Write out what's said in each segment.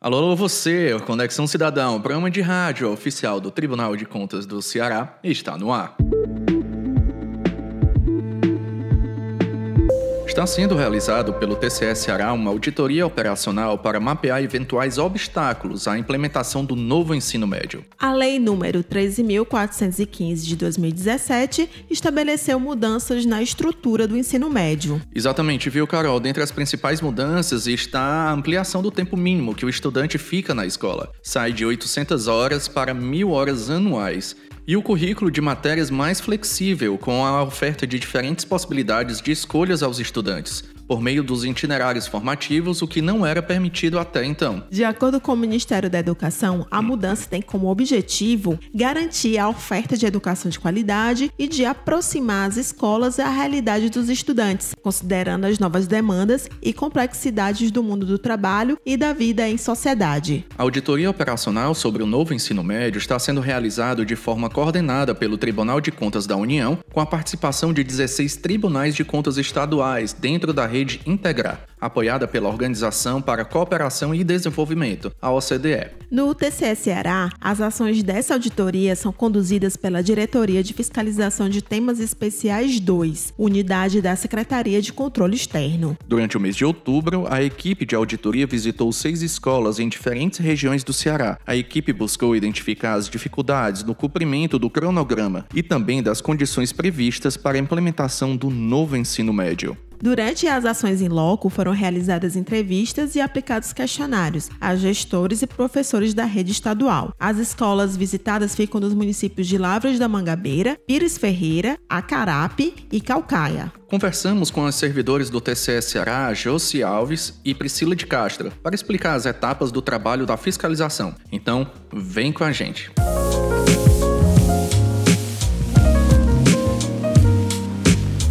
Alô, alô, você, Conexão Cidadão, programa de rádio oficial do Tribunal de Contas do Ceará, está no ar. Está sendo realizado pelo TCE Ceará uma auditoria operacional para mapear eventuais obstáculos à implementação do novo ensino médio. A Lei número 13.415 de 2017 estabeleceu mudanças na estrutura do ensino médio. Exatamente, viu, Carol? Dentre as principais mudanças está a ampliação do tempo mínimo que o estudante fica na escola. Sai de 800 horas para 1.000 horas anuais e o currículo de matérias mais flexível, com a oferta de diferentes possibilidades de escolhas aos estudantes, por meio dos itinerários formativos, o que não era permitido até então. De acordo com o Ministério da Educação, a mudança tem como objetivo garantir a oferta de educação de qualidade e de aproximar as escolas à realidade dos estudantes, considerando as novas demandas e complexidades do mundo do trabalho e da vida em sociedade. A auditoria operacional sobre o novo ensino médio está sendo realizada de forma coordenada pelo Tribunal de Contas da União, com a participação de 16 tribunais de contas estaduais dentro da rede rede Integrar, apoiada pela Organização para a Cooperação e Desenvolvimento, a OCDE. No TCE Ceará, as ações dessa auditoria são conduzidas pela Diretoria de Fiscalização de Temas Especiais 2, unidade da Secretaria de Controle Externo. Durante o mês de outubro, a equipe de auditoria visitou seis escolas em diferentes regiões do Ceará. A equipe buscou identificar as dificuldades no cumprimento do cronograma e também das condições previstas para a implementação do novo ensino médio. Durante as ações em loco, foram realizadas entrevistas e aplicados questionários a gestores e professores da rede estadual. As escolas visitadas ficam nos municípios de Lavras da Mangabeira, Pires Ferreira, Acarape e Calcaia. Conversamos com os servidores do TCS Ceará, Josi Alves e Priscila de Castro, para explicar as etapas do trabalho da fiscalização. Então, vem com a gente.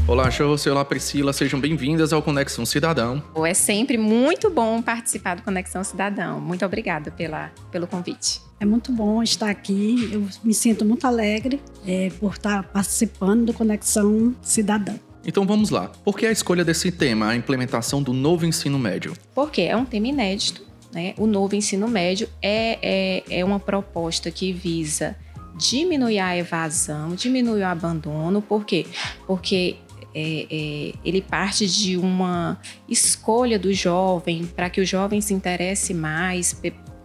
Olá, José. Olá, Priscila. Sejam bem-vindas ao Conexão Cidadão. É sempre muito bom participar do Conexão Cidadão. Muito obrigada pela, pelo convite. É muito bom estar aqui. Eu me sinto muito alegre é, por estar participando do Conexão Cidadão. Então vamos lá. Por que a escolha desse tema, a implementação do novo ensino médio? Porque é um tema inédito. Né? O novo ensino médio é, é, é uma proposta que visa diminuir a evasão, diminuir o abandono. Por quê? Porque é, é, ele parte de uma escolha do jovem para que o jovem se interesse mais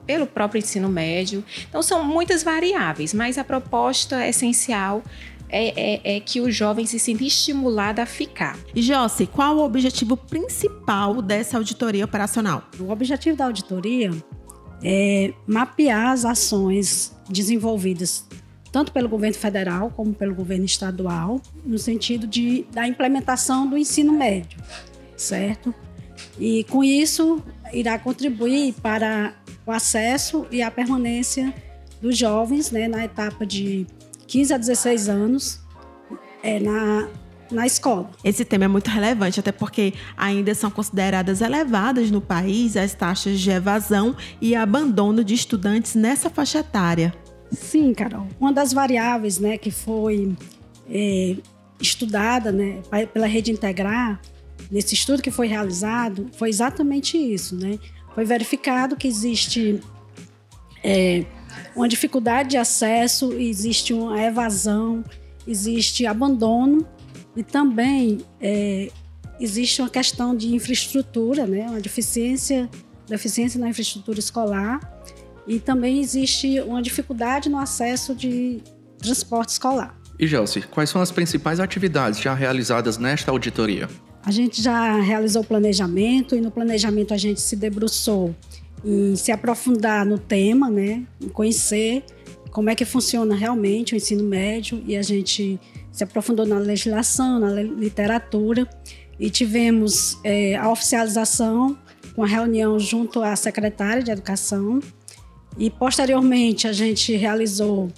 pelo próprio ensino médio. Então, são muitas variáveis, mas a proposta essencial é, é, é, que o jovem se sinta estimulado a ficar. E Jossi, qual o objetivo principal dessa auditoria operacional? O objetivo da auditoria é mapear as ações desenvolvidas tanto pelo governo federal como pelo governo estadual, no sentido de, da implementação do ensino médio, certo? E com isso irá contribuir para o acesso e a permanência dos jovens né, na etapa de 15 a 16 anos é, na, na escola. Esse tema é muito relevante, até porque ainda são consideradas elevadas no país as taxas de evasão e abandono de estudantes nessa faixa etária. Sim, Carol. Uma das variáveis né, que foi é, estudada né, pela Rede Integrar, nesse estudo que foi realizado, foi exatamente isso. Né? Foi verificado que existe é, uma dificuldade de acesso, existe uma evasão, existe abandono e também é, existe uma questão de infraestrutura, né? uma deficiência, deficiência na infraestrutura escolar e também existe uma dificuldade no acesso de transporte escolar. E Gelsi, quais são as principais atividades já realizadas nesta auditoria? A gente já realizou o planejamento e no planejamento a gente se debruçou em se aprofundar no tema, né, em conhecer como é que funciona realmente o ensino médio e a gente se aprofundou na legislação, na literatura e tivemos é, a oficialização com a reunião junto à secretária de Educação e posteriormente a gente realizou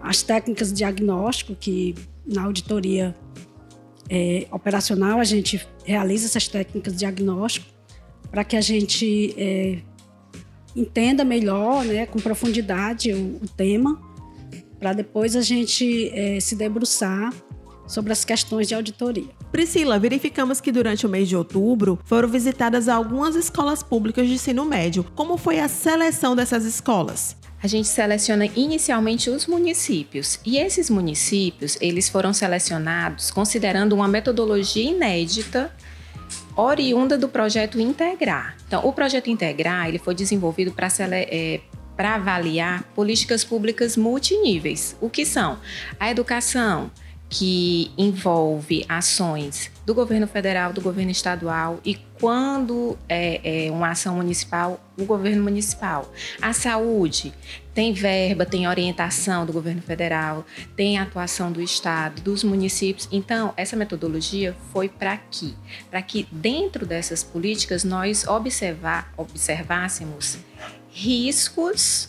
as técnicas de diagnóstico, que na auditoria é, operacional a gente realiza essas técnicas de diagnóstico para que a gente é, entenda melhor, né, com profundidade o, o tema, para depois a gente é, se debruçar sobre as questões de auditoria. Priscila, verificamos que durante o mês de outubro foram visitadas algumas escolas públicas de ensino médio. Como foi a seleção dessas escolas? A gente seleciona inicialmente os municípios e esses municípios eles foram selecionados considerando uma metodologia inédita oriunda do projeto Integrar. Então, o projeto Integrar ele foi desenvolvido para é, para avaliar políticas públicas multiníveis. O que são? A educação, que envolve ações do governo federal, do governo estadual e quando é, é, uma ação municipal, o governo municipal. A saúde tem verba, tem orientação do governo federal, tem atuação do estado, dos municípios. Então, essa metodologia foi para aqui, para que dentro dessas políticas nós observar, observássemos riscos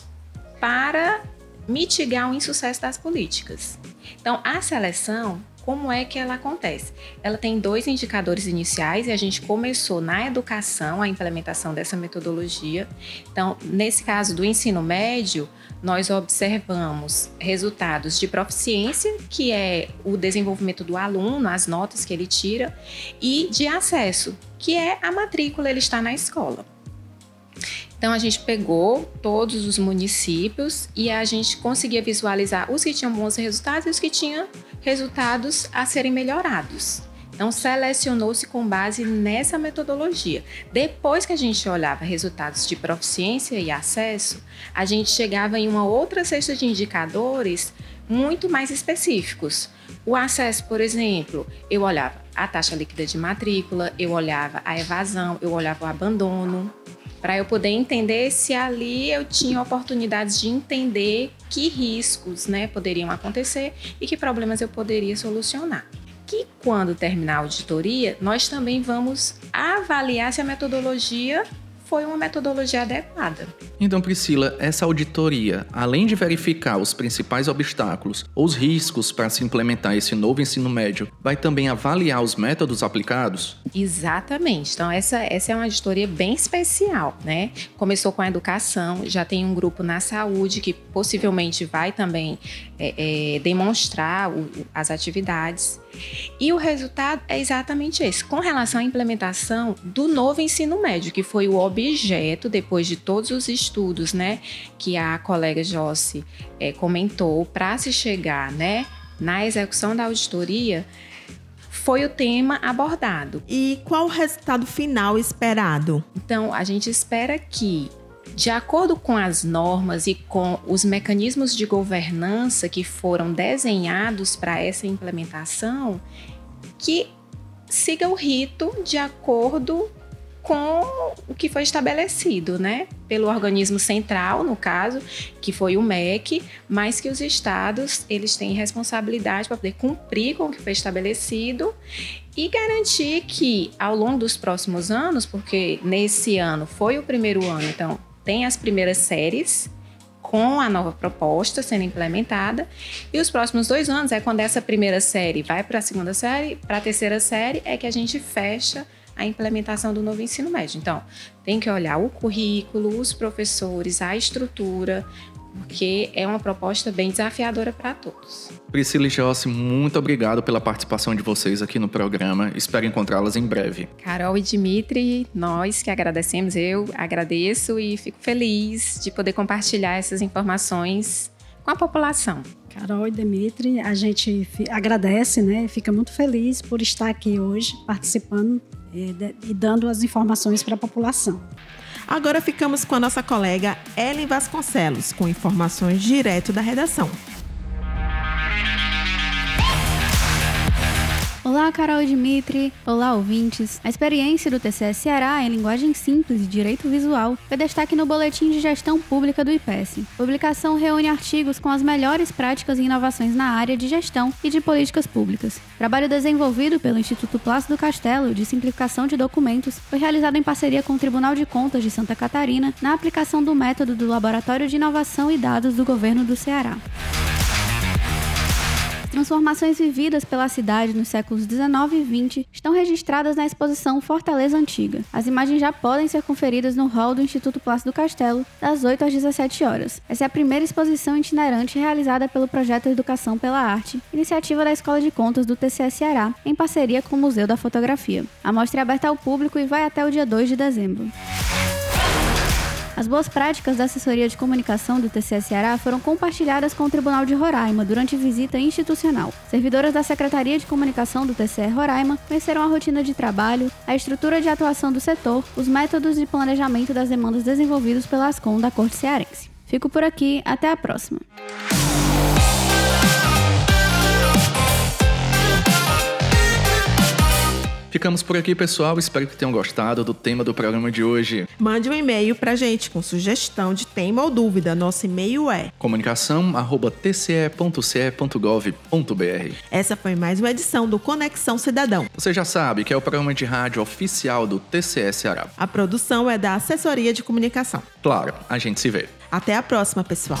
para mitigar o insucesso das políticas. Então, a seleção, como é que ela acontece? Ela tem dois indicadores iniciais e a gente começou na educação a implementação dessa metodologia. Então, nesse caso do ensino médio, nós observamos resultados de proficiência, que é o desenvolvimento do aluno, as notas que ele tira, e de acesso, que é a matrícula, ele está na escola. Então a gente pegou todos os municípios e a gente conseguia visualizar os que tinham bons resultados e os que tinham resultados a serem melhorados. Então, selecionou-se com base nessa metodologia. Depois que a gente olhava resultados de proficiência e acesso, a gente chegava em uma outra cesta de indicadores muito mais específicos. O acesso, por exemplo, eu olhava a taxa líquida de matrícula, eu olhava a evasão, eu olhava o abandono, para eu poder entender se ali eu tinha oportunidades de entender que riscos né, poderiam acontecer e que problemas eu poderia solucionar. Que quando terminar a auditoria, nós também vamos avaliar se a metodologia foi uma metodologia adequada. Então, Priscila, essa auditoria, além de verificar os principais obstáculos ou os riscos para se implementar esse novo ensino médio, vai também avaliar os métodos aplicados? Exatamente. Então, essa, essa é uma auditoria bem especial, né? Começou com a educação, já tem um grupo na saúde que possivelmente vai também é, é, demonstrar o, as atividades. E o resultado é exatamente esse. Com relação à implementação do novo ensino médio, que foi o objeto, depois de todos os estudos, né, que a colega Jossi é, comentou, para se chegar, né, na execução da auditoria, foi o tema abordado. E qual o resultado final esperado? Então, a gente espera que de acordo com as normas e com os mecanismos de governança que foram desenhados para essa implementação, que siga o rito de acordo com o que foi estabelecido, né? Pelo organismo central, no caso, que foi o MEC, mas que os estados eles têm responsabilidade para poder cumprir com o que foi estabelecido e garantir que ao longo dos próximos anos, porque nesse ano foi o primeiro ano, então tem as primeiras séries com a nova proposta sendo implementada. E os próximos dois anos é quando essa primeira série vai para a segunda série, para a terceira série, é que a gente fecha a implementação do novo ensino médio. Então, tem que olhar o currículo, os professores, a estrutura, porque é uma proposta bem desafiadora para todos. Priscila e Jossi, muito obrigado pela participação de vocês aqui no programa. Espero encontrá-las em breve. Carol e Dimitri, nós que agradecemos, eu agradeço e fico feliz de poder compartilhar essas informações com a população. Carol e Dimitri, a gente agradece, né? Fica muito feliz por estar aqui hoje participando eh, e dando as informações para a população. Agora ficamos com a nossa colega Ellen Vasconcelos, com informações direto da redação. Olá, Carol Dimitri. Olá, ouvintes. A experiência do TCS Ceará em linguagem simples e direito visual foi destaque no Boletim de Gestão Pública do IPES. A publicação reúne artigos com as melhores práticas e inovações na área de gestão e de políticas públicas. O trabalho desenvolvido pelo Instituto Plácido Castelo de Simplificação de Documentos foi realizado em parceria com o Tribunal de Contas de Santa Catarina na aplicação do método do Laboratório de Inovação e Dados do Governo do Ceará. Transformações vividas pela cidade nos séculos 19 e 20 estão registradas na exposição Fortaleza Antiga. As imagens já podem ser conferidas no hall do Instituto Plácido Castelo, das 8 às 17 horas. Essa é a primeira exposição itinerante realizada pelo projeto Educação pela Arte, iniciativa da Escola de Contas do TCS Ceará, em parceria com o Museu da Fotografia. A mostra é aberta ao público e vai até o dia 2 de dezembro. As boas práticas da assessoria de comunicação do TCS Ceará foram compartilhadas com o Tribunal de Roraima durante visita institucional. Servidoras da Secretaria de Comunicação do TCE Roraima conheceram a rotina de trabalho, a estrutura de atuação do setor, os métodos de planejamento das demandas desenvolvidos pela Ascom da Corte Cearense. Fico por aqui, até a próxima. Ficamos por aqui, pessoal. Espero que tenham gostado do tema do programa de hoje. Mande um e-mail pra gente com sugestão de tema ou dúvida. Nosso e-mail é comunicação@tce.ce.gov.br. Essa foi mais uma edição do Conexão Cidadão. Você já sabe que é o programa de rádio oficial do TCS Ceará. A produção é da Assessoria de Comunicação. Claro, a gente se vê. Até a próxima, pessoal.